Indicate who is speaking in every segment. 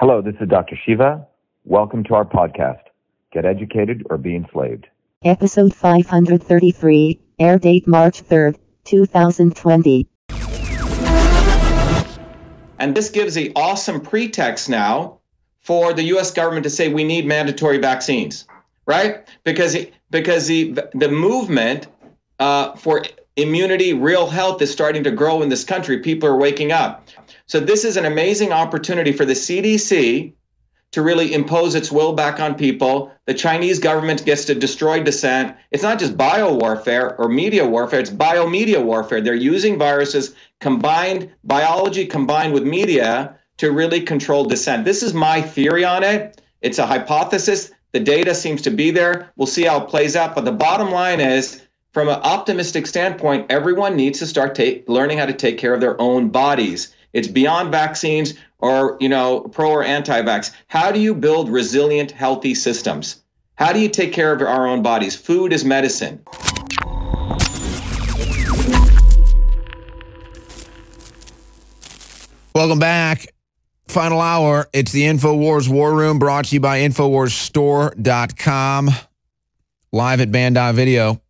Speaker 1: Hello, this is Dr. Shiva. Welcome to our podcast, Get Educated or Be Enslaved.
Speaker 2: Episode 533, air date March 3rd, 2020.
Speaker 3: And this gives the awesome pretext now for the US government to say we need mandatory vaccines, right? Because, because the, the movement uh, for immunity, real health is starting to grow in this country. People are waking up. So this is an amazing opportunity for the CDC to really impose its will back on people. The Chinese government gets to destroy dissent. It's not just bio warfare or media warfare, it's biomedia warfare. They're using viruses combined, biology combined with media to really control dissent. This is my theory on it. It's a hypothesis. The data seems to be there. We'll see how it plays out. But the bottom line is, from an optimistic standpoint, everyone needs to start ta- learning how to take care of their own bodies. It's beyond vaccines or, you know, pro or anti-vax. How do you build resilient, healthy systems? How do you take care of our own bodies? Food is medicine.
Speaker 4: Welcome back. Final hour. It's the InfoWars War Room brought to you by InfoWarsStore.com. Live at Banned.Video.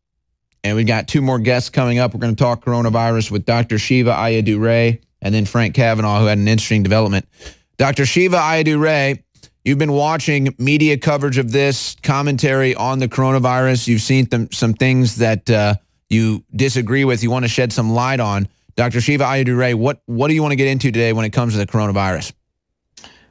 Speaker 4: And we've got two more guests coming up. We're going to talk coronavirus with Dr. Shiva Ayyadurai and then Frank Kavanaugh, who had an interesting development. Dr. Shiva Ayyadurai, you've been watching media coverage of this, commentary on the coronavirus. You've seen them, some things that uh, you disagree with, you want to shed some light on. Dr. Shiva Ayyadurai, what, what do you want to get into today when it comes to the coronavirus?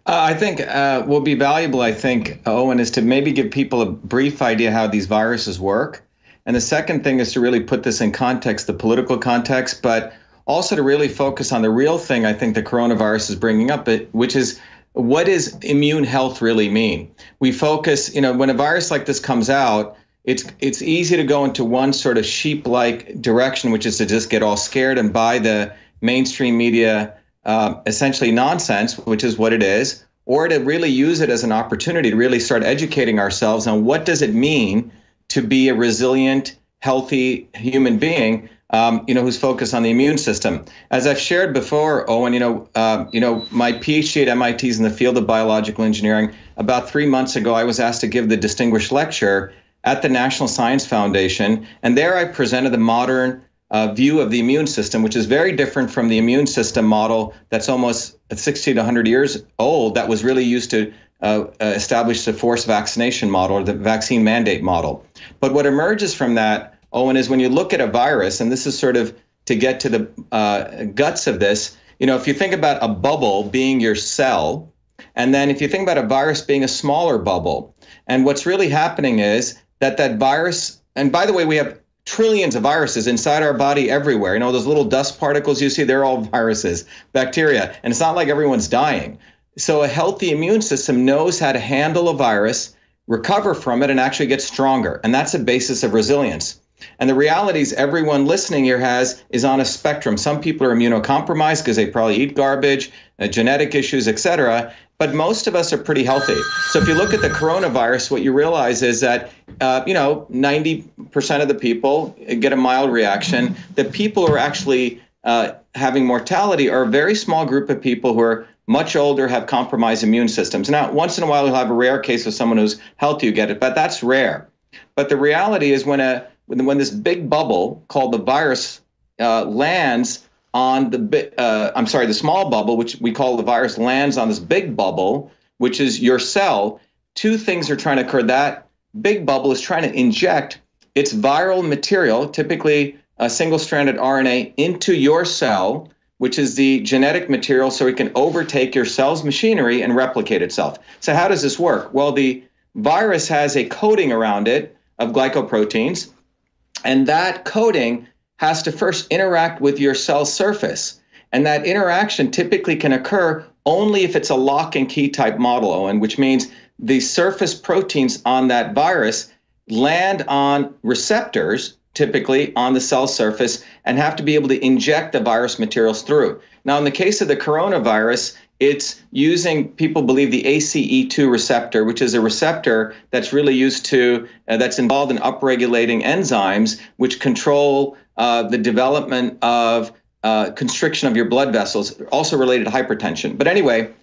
Speaker 3: Uh, I think uh, will be valuable, I think, Owen, is to maybe give people a brief idea how these viruses work. And the second thing is to really put this in context, the political context, but also to really focus on the real thing I think the coronavirus is bringing up, which is what does immune health really mean? We focus, you know, when a virus like this comes out, it's it's easy to go into one sort of sheep-like direction, which is to just get all scared and buy the mainstream media uh, essentially nonsense, which is what it is, or to really use it as an opportunity to really start educating ourselves on what does it mean to be a resilient, healthy human being um, you know, who's focused on the immune system. As I've shared before, Owen, you know, uh, you know, my PhD at MIT is in the field of biological engineering. About three months ago, I was asked to give the distinguished lecture at the National Science Foundation, and there I presented the modern uh, view of the immune system, which is very different from the immune system model that's almost 60 to 100 years old, that was really used to uh, establish the forced vaccination model or the vaccine mandate model. But what emerges from that Owen, is when you look at a virus, and this is sort of to get to the uh, guts of this, you know, if you think about a bubble being your cell, and then if you think about a virus being a smaller bubble, and what's really happening is that that virus, and by the way, we have trillions of viruses inside our body everywhere. You know, those little dust particles you see, they're all viruses, bacteria, and it's not like everyone's dying. So a healthy immune system knows how to handle a virus, recover from it, and actually get stronger. And that's a basis of resilience. And the realities everyone listening here has is on a spectrum. Some people are immunocompromised because they probably eat garbage, uh, genetic issues, etc. But most of us are pretty healthy. So if you look at the coronavirus, what you realize is that uh, you know 90% of the people get a mild reaction. The people who are actually uh, having mortality are a very small group of people who are much older, have compromised immune systems. Now, once in a while, you'll have a rare case of someone who's healthy who get it, but that's rare. But the reality is when a when, when this big bubble called the virus uh, lands on the uh, I'm sorry, the small bubble, which we call the virus, lands on this big bubble, which is your cell. Two things are trying to occur. That big bubble is trying to inject its viral material, typically a single-stranded RNA, into your cell, which is the genetic material, so it can overtake your cell's machinery and replicate itself. So how does this work? Well, the virus has a coating around it of glycoproteins and that coating has to first interact with your cell surface. And that interaction typically can occur only if it's a lock and key type model, Owen, which means the surface proteins on that virus land on receptors, typically on the cell surface, and have to be able to inject the virus materials through. Now, in the case of the coronavirus, it's using people believe the ACE2 receptor, which is a receptor that's really used to uh, that's involved in upregulating enzymes which control uh, the development of uh, constriction of your blood vessels, also related to hypertension. But anyway,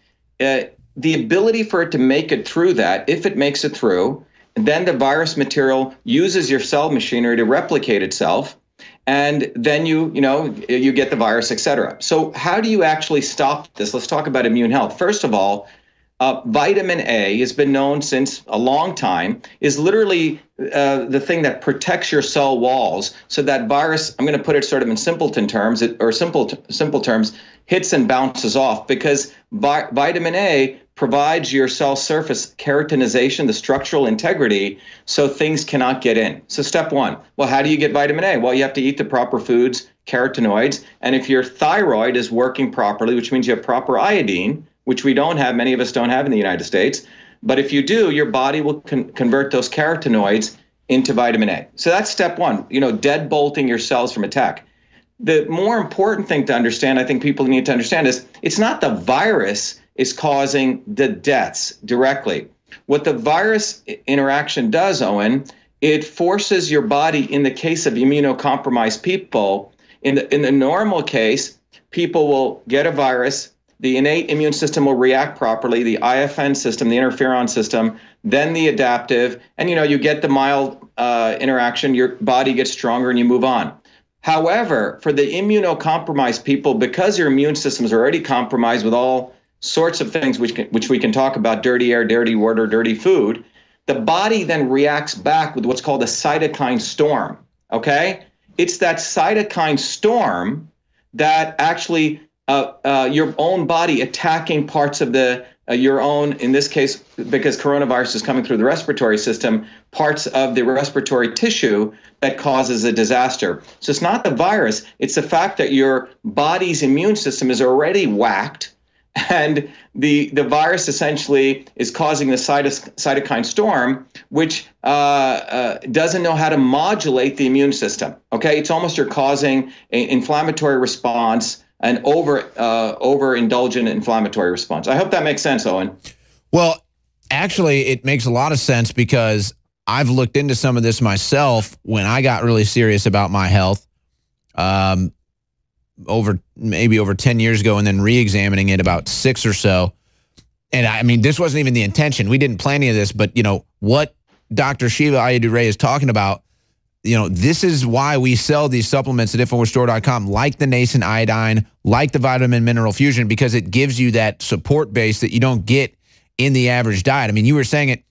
Speaker 3: uh, the ability for it to make it through that, if it makes it through, then the virus material uses your cell machinery to replicate itself and then you you know you get the virus et cetera. So how do you actually stop this? Let's talk about immune health. First of all uh, vitamin A has been known since a long time, is literally uh, the thing that protects your cell walls. So that virus, I'm going to put it sort of in simpleton terms, or simple, simple terms, hits and bounces off because vi- vitamin A provides your cell surface keratinization, the structural integrity, so things cannot get in. So, step one well, how do you get vitamin A? Well, you have to eat the proper foods, carotenoids, and if your thyroid is working properly, which means you have proper iodine, which we don't have, many of us don't have in the United States. But if you do, your body will con- convert those carotenoids into vitamin A. So that's step one, you know, dead bolting your cells from attack. The more important thing to understand, I think people need to understand, is it's not the virus is causing the deaths directly. What the virus interaction does, Owen, it forces your body, in the case of immunocompromised people, in the, in the normal case, people will get a virus, the innate immune system will react properly, the IFN system, the interferon system, then the adaptive, and you know, you get the mild uh, interaction, your body gets stronger and you move on. However, for the immunocompromised people, because your immune system is already compromised with all sorts of things which can, which we can talk about dirty air, dirty water, dirty food, the body then reacts back with what's called a cytokine storm. Okay? It's that cytokine storm that actually uh, uh, your own body attacking parts of the uh, your own, in this case, because coronavirus is coming through the respiratory system, parts of the respiratory tissue that causes a disaster. So it's not the virus, it's the fact that your body's immune system is already whacked. And the, the virus essentially is causing the cytokine storm, which uh, uh, doesn't know how to modulate the immune system. Okay, it's almost you're causing an inflammatory response an over uh, overindulgent inflammatory response. I hope that makes sense, Owen.
Speaker 4: Well, actually, it makes a lot of sense because I've looked into some of this myself when I got really serious about my health. Um, over maybe over 10 years ago and then re-examining it about six or so and i mean this wasn't even the intention we didn't plan any of this but you know what dr shiva ayyadurai is talking about you know, this is why we sell these supplements at InfoWarsStore.com, like the nascent iodine, like the vitamin mineral fusion, because it gives you that support base that you don't get in the average diet. I mean, you were saying it.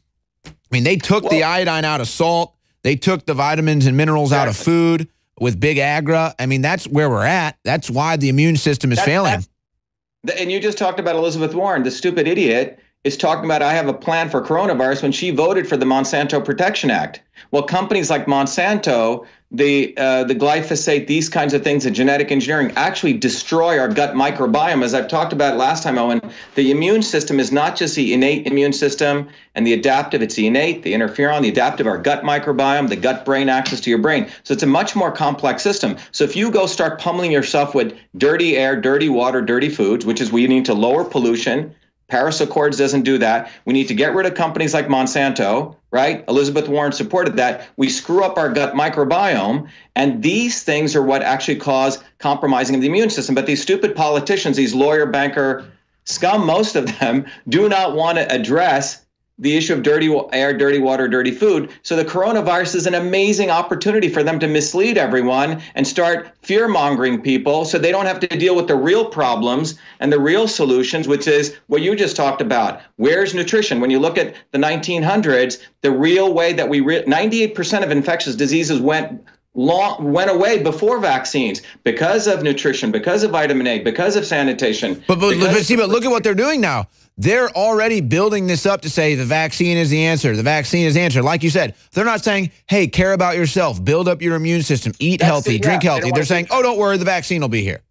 Speaker 4: I mean, they took well, the iodine out of salt. They took the vitamins and minerals exactly. out of food with big agra. I mean, that's where we're at. That's why the immune system is that, failing.
Speaker 3: And you just talked about Elizabeth Warren, the stupid idiot is talking about I have a plan for coronavirus when she voted for the Monsanto Protection Act. Well, companies like Monsanto, the uh, the glyphosate, these kinds of things, and genetic engineering actually destroy our gut microbiome. As I've talked about last time, Owen, the immune system is not just the innate immune system and the adaptive. It's the innate, the interferon, the adaptive, our gut microbiome, the gut-brain axis to your brain. So it's a much more complex system. So if you go start pummeling yourself with dirty air, dirty water, dirty foods, which is we need to lower pollution Paris Accords doesn't do that. We need to get rid of companies like Monsanto, right? Elizabeth Warren supported that. We screw up our gut microbiome, and these things are what actually cause compromising of the immune system. But these stupid politicians, these lawyer, banker scum, most of them, do not want to address the issue of dirty air, dirty water, dirty food. So the coronavirus is an amazing opportunity for them to mislead everyone and start fear mongering people so they don't have to deal with the real problems and the real solutions, which is what you just talked about. Where's nutrition? When you look at the 1900s, the real way that we, re- 98% of infectious diseases went long went away before vaccines because of nutrition, because of vitamin A, because of sanitation.
Speaker 4: But but, but see, but look at what they're doing now. They're already building this up to say the vaccine is the answer. The vaccine is the answer. Like you said, they're not saying, hey, care about yourself, build up your immune system, eat That's healthy, drink healthy. They are saying, oh, don't worry, the vaccine will be here.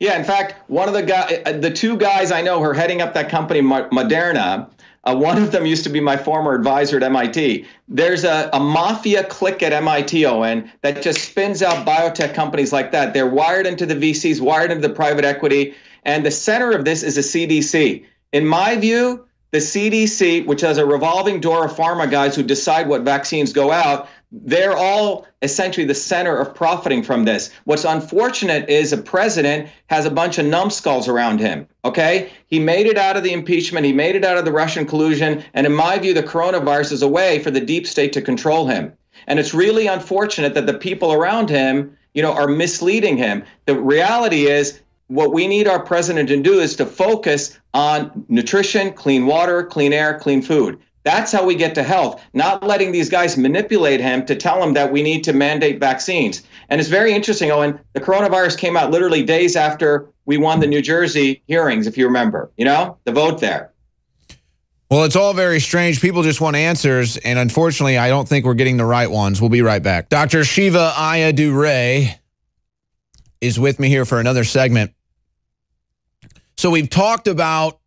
Speaker 3: Yeah, in fact, one of the guy, uh, the two guys I know who are heading up that company, Moderna, uh, one of them used to be my former advisor at MIT. There's a, a mafia clique at MIT, Owen, that just spins out biotech companies like that. They're wired into the VCs, wired into the private equity. And the center of this is a CDC. In my view, the CDC, which has a revolving door of pharma guys who decide what vaccines go out, they're all essentially the center of profiting from this. What's unfortunate is a president has a bunch of numbskulls around him. Okay. He made it out of the impeachment, he made it out of the Russian collusion. And in my view, the coronavirus is a way for the deep state to control him. And it's really unfortunate that the people around him, you know, are misleading him. The reality is what we need our president to do is to focus on nutrition, clean water, clean air, clean food. That's how we get to health, not letting these guys manipulate him to tell him that we need to mandate vaccines. And it's very interesting, Owen. The coronavirus came out literally days after we won the New Jersey hearings, if you remember, you know, the vote there.
Speaker 4: Well, it's all very strange. People just want answers, and unfortunately, I don't think we're getting the right ones. We'll be right back. Dr. Shiva Ayyadurai is with me here for another segment. So we've talked about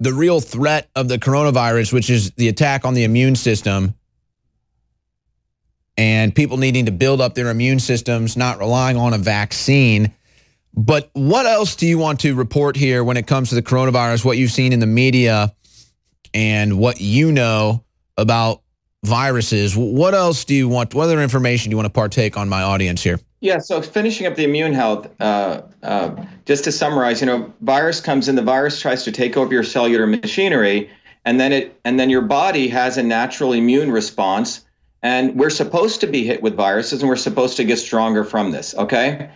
Speaker 4: the real threat of the coronavirus, which is the attack on the immune system and people needing to build up their immune systems, not relying on a vaccine. But what else do you want to report here when it comes to the coronavirus, what you've seen in the media and what you know about viruses? What else do you want? What other information do you want to partake on my audience here?
Speaker 3: Yeah, so finishing up the immune health, uh, uh, just to summarize, you know, virus comes in, the virus tries to take over your cellular machinery, and then it and then your body has a natural immune response, and we're supposed to be hit with viruses, and we're supposed to get stronger from this. Okay.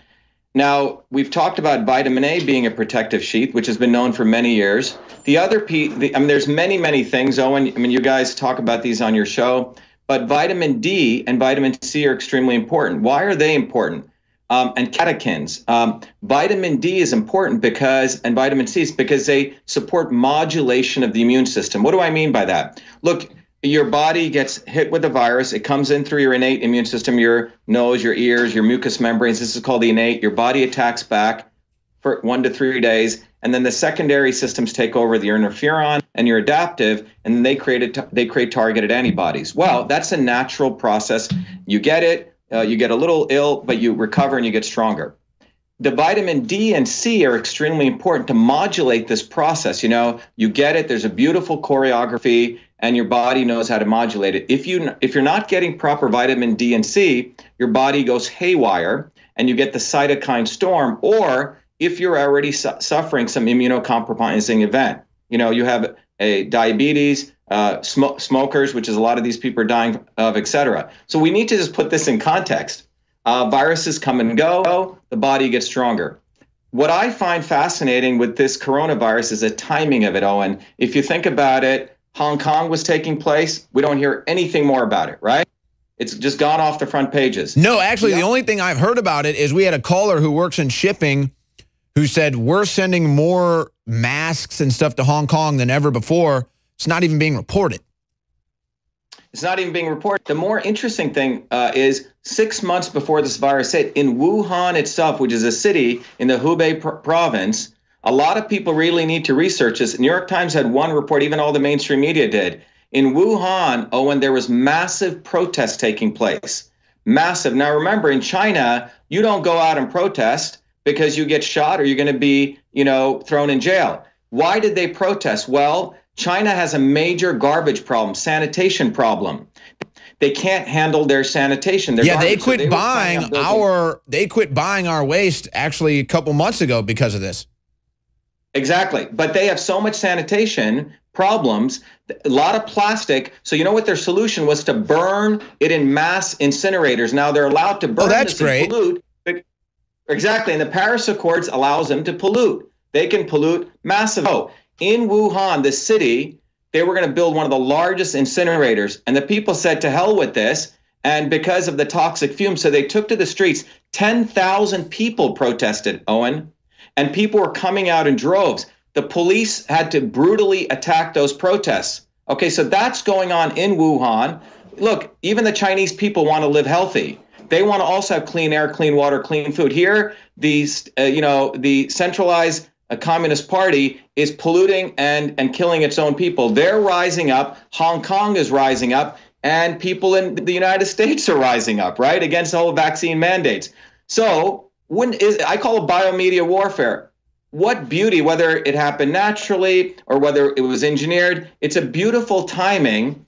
Speaker 3: Now we've talked about vitamin A being a protective sheath, which has been known for many years. The other piece, the, I mean, there's many, many things. Owen, I mean, you guys talk about these on your show. But vitamin D and vitamin C are extremely important. Why are they important? Um, and catechins. Um, vitamin D is important because, and vitamin C is because they support modulation of the immune system. What do I mean by that? Look, your body gets hit with a virus. It comes in through your innate immune system, your nose, your ears, your mucous membranes. This is called the innate. Your body attacks back for one to three days. And then the secondary systems take over the interferon and you're adaptive, and they create they create targeted antibodies. Well, that's a natural process. You get it, uh, you get a little ill, but you recover and you get stronger. The vitamin D and C are extremely important to modulate this process. You know, you get it. There's a beautiful choreography, and your body knows how to modulate it. If you if you're not getting proper vitamin D and C, your body goes haywire, and you get the cytokine storm, or if you're already su- suffering some immunocompromising event. You know, you have a diabetes, uh, sm- smokers, which is a lot of these people are dying of, etc. So we need to just put this in context. Uh, viruses come and go, the body gets stronger. What I find fascinating with this coronavirus is the timing of it, Owen. If you think about it, Hong Kong was taking place. We don't hear anything more about it, right? It's just gone off the front pages.
Speaker 4: No, actually, the only thing I've heard about it is we had a caller who works in shipping who said we're sending more masks and stuff to Hong Kong than ever before. It's not even being reported.
Speaker 3: It's not even being reported. The more interesting thing uh, is six months before this virus hit, in Wuhan itself, which is a city in the Hubei pr- province, a lot of people really need to research this. New York Times had one report, even all the mainstream media did. In Wuhan, Owen, there was massive protest taking place. Massive. Now remember, in China, you don't go out and protest because you get shot or you're going to be, you know, thrown in jail. Why did they protest? Well, China has a major garbage problem, sanitation problem. They can't handle their sanitation.
Speaker 4: Their yeah, garbage, they quit so they buying our they quit buying our waste actually a couple months ago because of this.
Speaker 3: Exactly. But they have so much sanitation problems, a lot of plastic. So you know what their solution was to burn it in mass incinerators. Now they're allowed to oh, burn
Speaker 4: oh, that's great.
Speaker 3: pollute Exactly. And the Paris Accords allows them to pollute. They can pollute massive. Oh, in Wuhan, the city, they were going to build one of the largest incinerators. And the people said, to hell with this. And because of the toxic fumes, so they took to the streets. 10,000 people protested, Owen. And people were coming out in droves. The police had to brutally attack those protests. Okay, so that's going on in Wuhan. Look, even the Chinese people want to live healthy. They want to also have clean air, clean water, clean food. Here, these, uh, you know, the centralized uh, Communist Party is polluting and and killing its own people. They're rising up. Hong Kong is rising up, and people in the United States are rising up, right, against the vaccine mandates. So, when is I call it biomedia warfare. What beauty, whether it happened naturally or whether it was engineered, it's a beautiful timing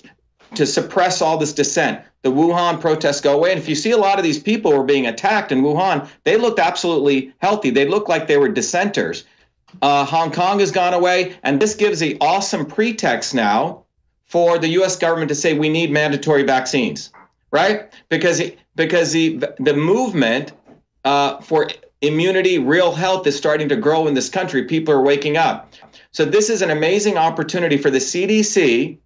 Speaker 3: to suppress all this dissent. The Wuhan protests go away. And if you see a lot of these people were being attacked in Wuhan, they looked absolutely healthy. They looked like they were dissenters. Uh, Hong Kong has gone away. And this gives the awesome pretext now for the US government to say we need mandatory vaccines, right? Because, because the, the movement uh, for immunity, real health is starting to grow in this country. People are waking up. So, this is an amazing opportunity for the CDC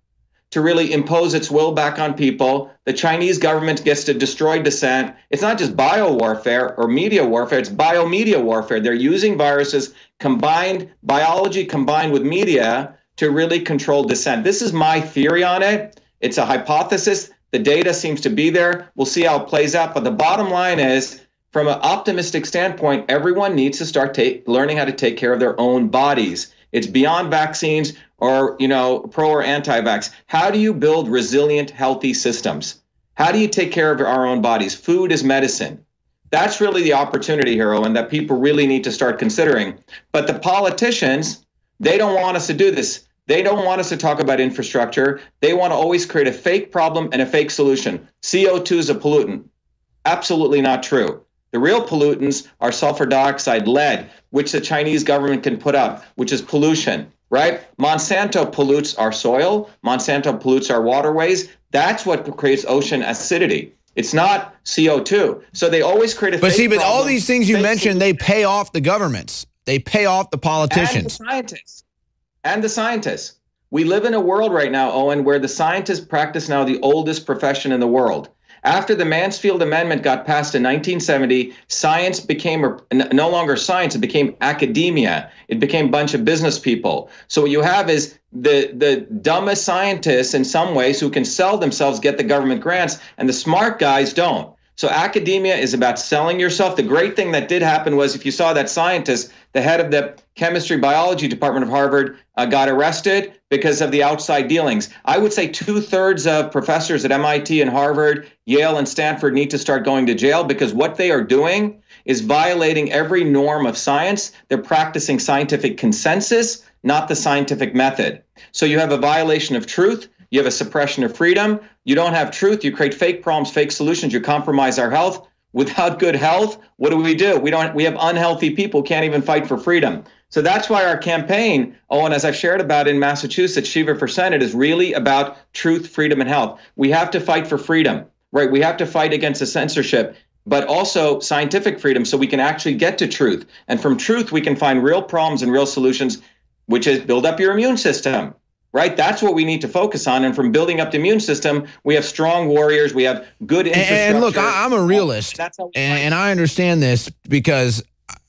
Speaker 3: to really impose its will back on people. The Chinese government gets to destroy dissent. It's not just bio warfare or media warfare, it's biomedia warfare. They're using viruses combined, biology combined with media to really control dissent. This is my theory on it. It's a hypothesis. The data seems to be there. We'll see how it plays out. But the bottom line is, from an optimistic standpoint, everyone needs to start ta- learning how to take care of their own bodies. It's beyond vaccines or, you know, pro or anti-vax. How do you build resilient, healthy systems? How do you take care of our own bodies? Food is medicine. That's really the opportunity here, and that people really need to start considering. But the politicians, they don't want us to do this. They don't want us to talk about infrastructure. They want to always create a fake problem and a fake solution. CO2 is a pollutant. Absolutely not true. The real pollutants are sulfur dioxide, lead, which the Chinese government can put up, which is pollution, right? Monsanto pollutes our soil, Monsanto pollutes our waterways. That's what creates ocean acidity. It's not CO2. So they always create a
Speaker 4: But see, but
Speaker 3: problem,
Speaker 4: all these things you
Speaker 3: solution.
Speaker 4: mentioned, they pay off the governments. They pay off the politicians.
Speaker 3: and the scientists. And the scientists. We live in a world right now, Owen, where the scientists practice now the oldest profession in the world. After the Mansfield Amendment got passed in 1970, science became no longer science, it became academia. It became a bunch of business people. So what you have is the, the dumbest scientists in some ways who can sell themselves, get the government grants, and the smart guys don't. So academia is about selling yourself. The great thing that did happen was if you saw that scientist, the head of the chemistry biology department of Harvard, uh, got arrested because of the outside dealings. I would say two thirds of professors at MIT and Harvard, Yale and Stanford need to start going to jail because what they are doing is violating every norm of science. They're practicing scientific consensus, not the scientific method. So you have a violation of truth. You have a suppression of freedom. You don't have truth. You create fake problems, fake solutions. You compromise our health. Without good health, what do we do? We don't. We have unhealthy people can't even fight for freedom. So that's why our campaign, oh, and as I've shared about in Massachusetts, Shiva for Senate is really about truth, freedom, and health. We have to fight for freedom, right? We have to fight against the censorship, but also scientific freedom, so we can actually get to truth. And from truth, we can find real problems and real solutions, which is build up your immune system right? That's what we need to focus on. And from building up the immune system, we have strong warriors, we have good
Speaker 4: And,
Speaker 3: infrastructure.
Speaker 4: and look, I, I'm a realist,
Speaker 3: That's how
Speaker 4: and, and I understand this because,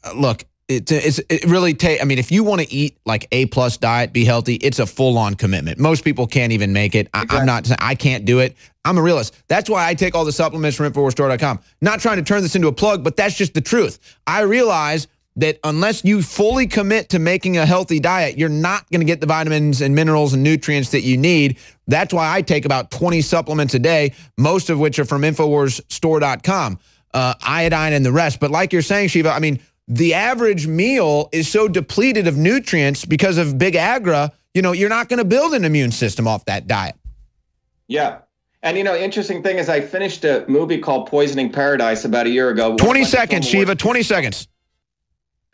Speaker 4: uh, look, it, it's it really take. I mean, if you want to eat like a plus diet, be healthy, it's a full on commitment. Most people can't even make it. I, I'm not. I can't do it. I'm a realist. That's why I take all the supplements from InfoWarsStore.com. Not trying to turn this into a plug, but that's just the truth. I realize that unless you fully commit to making a healthy diet, you're not going to get the vitamins and minerals and nutrients that you need. That's why I take about 20 supplements a day, most of which are from InfoWarsStore.com, uh, iodine and the rest. But like you're saying, Shiva, I mean, the average meal is so depleted of nutrients because of big agra, you know, you're not going to build an immune system off that diet.
Speaker 3: Yeah. And you know, interesting thing is I finished a movie called Poisoning Paradise about a year ago.
Speaker 4: 20 seconds, Shiva, 20 seconds.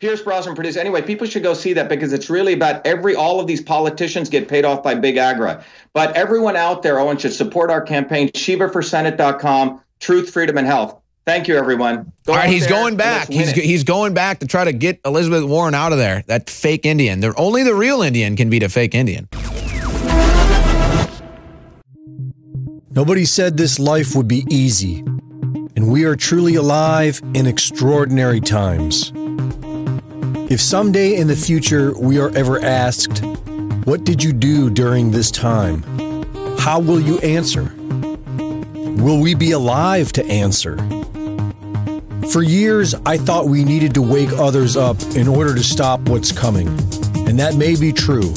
Speaker 3: Pierce Brosnan produced. Anyway, people should go see that because it's really about every all of these politicians get paid off by big agra. But everyone out there, Owen, should support our campaign, ShivaForSenate.com, Truth, Freedom, and Health. Thank you, everyone. Go
Speaker 4: All right, he's going back. He's
Speaker 3: it.
Speaker 4: he's going back to try to get Elizabeth Warren out of there. That fake Indian. They're only the real Indian can beat a fake Indian.
Speaker 5: Nobody said this life would be easy, and we are truly alive in extraordinary times. If someday in the future we are ever asked, What did you do during this time? How will you answer? Will we be alive to answer? For years, I thought we needed to wake others up in order to stop what's coming. And that may be true.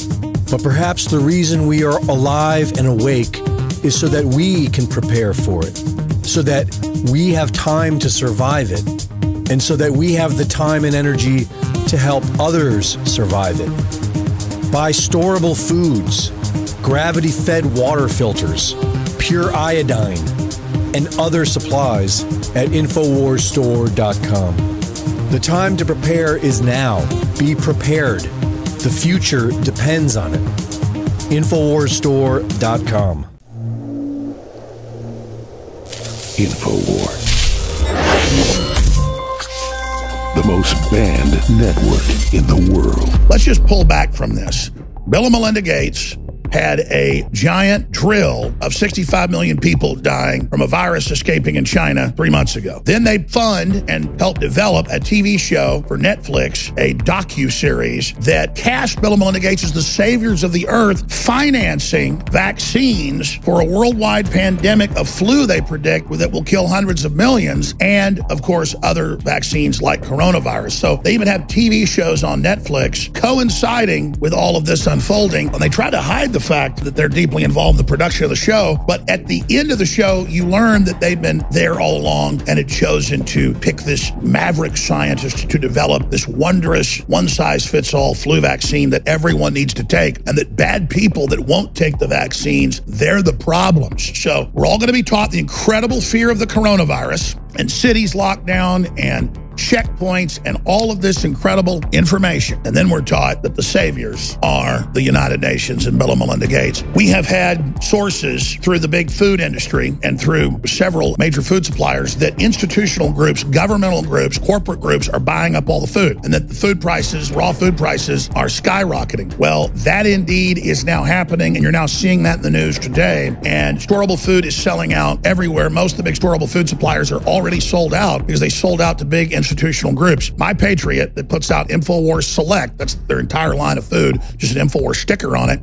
Speaker 5: But perhaps the reason we are alive and awake is so that we can prepare for it, so that we have time to survive it, and so that we have the time and energy to help others survive it. Buy storable foods, gravity fed water filters, pure iodine, and other supplies at InfoWarsStore.com. The time to prepare is now. Be prepared. The future depends on it. InfoWarsStore.com.
Speaker 6: InfoWars. The most banned network in the world.
Speaker 7: Let's just pull back from this. Bill and Melinda Gates had a giant drill of 65 million people dying from a virus escaping in China three months ago. Then they fund and help develop a TV show for Netflix, a docu-series that cast Bill and Melinda Gates as the saviors of the earth, financing vaccines for a worldwide pandemic of flu they predict that will kill hundreds of millions, and of course other vaccines like coronavirus. So they even have TV shows on Netflix coinciding with all of this unfolding, and they try to hide the fact that they're deeply involved in the production of the show. But at the end of the show, you learn that they've been there all along and had chosen to pick this maverick scientist to develop this wondrous one size fits all flu vaccine that everyone needs to take, and that bad people that won't take the vaccines, they're the problems. So we're all going to be taught the incredible fear of the coronavirus and cities locked down and checkpoints and all of this incredible information. And then we're taught that the saviors are the United Nations and Bill and Melinda Gates. We have had sources through the big food industry and through several major food suppliers that institutional groups, governmental groups, corporate groups are buying up all the food and that the food prices, raw food prices are skyrocketing. Well, that indeed is now happening and you're now seeing that in the news today. And storable food is selling out everywhere. Most of the big storable food suppliers are already sold out because they sold out to big institutional groups. My Patriot that puts out InfoWars Select, that's their entire line of food, just an InfoWars sticker on it,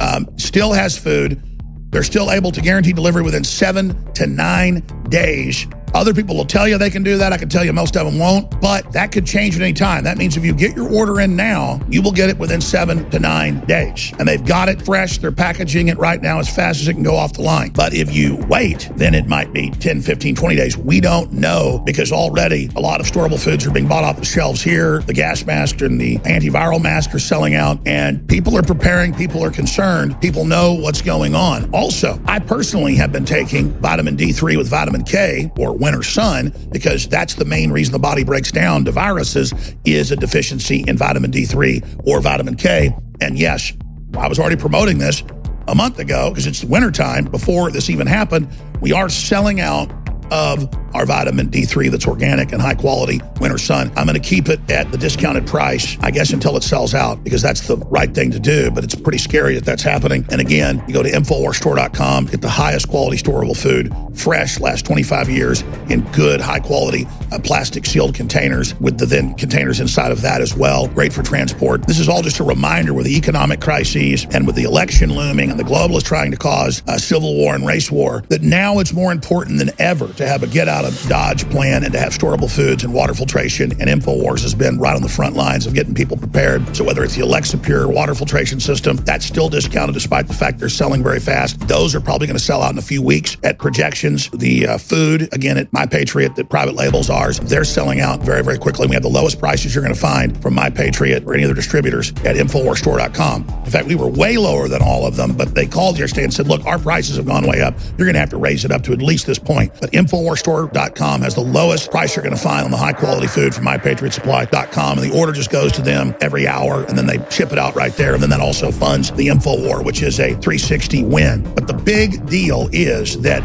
Speaker 7: um, still has food. They're still able to guarantee delivery within seven to nine days other people will tell you they can do that. I can tell you most of them won't, but that could change at any time. That means if you get your order in now, you will get it within seven to nine days. And they've got it fresh. They're packaging it right now as fast as it can go off the line. But if you wait, then it might be 10, 15, 20 days. We don't know because already a lot of storable foods are being bought off the shelves here. The gas mask and the antiviral mask are selling out, and people are preparing. People are concerned. People know what's going on. Also, I personally have been taking vitamin D3 with vitamin K or winter sun because that's the main reason the body breaks down to viruses is a deficiency in vitamin D3 or vitamin K. And yes, I was already promoting this a month ago because it's wintertime before this even happened. We are selling out of our vitamin D3 that's organic and high quality winter sun. I'm going to keep it at the discounted price, I guess, until it sells out because that's the right thing to do. But it's pretty scary that that's happening. And again, you go to InfoWarsStore.com, get the highest quality storable food, fresh, last 25 years in good, high quality uh, plastic sealed containers with the then containers inside of that as well. Great for transport. This is all just a reminder with the economic crises and with the election looming and the globalists trying to cause a civil war and race war that now it's more important than ever to have a get out of Dodge plan and to have storable foods and water filtration. And InfoWars has been right on the front lines of getting people prepared. So whether it's the Alexa Pure water filtration system, that's still discounted despite the fact they're selling very fast. Those are probably going to sell out in a few weeks at projections. The uh, food, again, at My Patriot, that private labels ours, they're selling out very, very quickly. We have the lowest prices you're going to find from My Patriot or any other distributors at InfoWarsStore.com. In fact, we were way lower than all of them, but they called yesterday and said, look, our prices have gone way up. You're going to have to raise it up to at least this point. But InfoWars MyPatriotStore.com has the lowest price you're going to find on the high quality food from MyPatriotSupply.com. And the order just goes to them every hour and then they ship it out right there. And then that also funds the InfoWar, which is a 360 win. But the big deal is that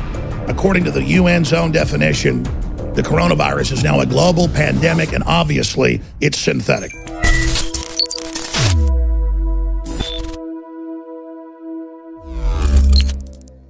Speaker 7: according to the UN's own definition, the coronavirus is now a global pandemic and obviously it's synthetic.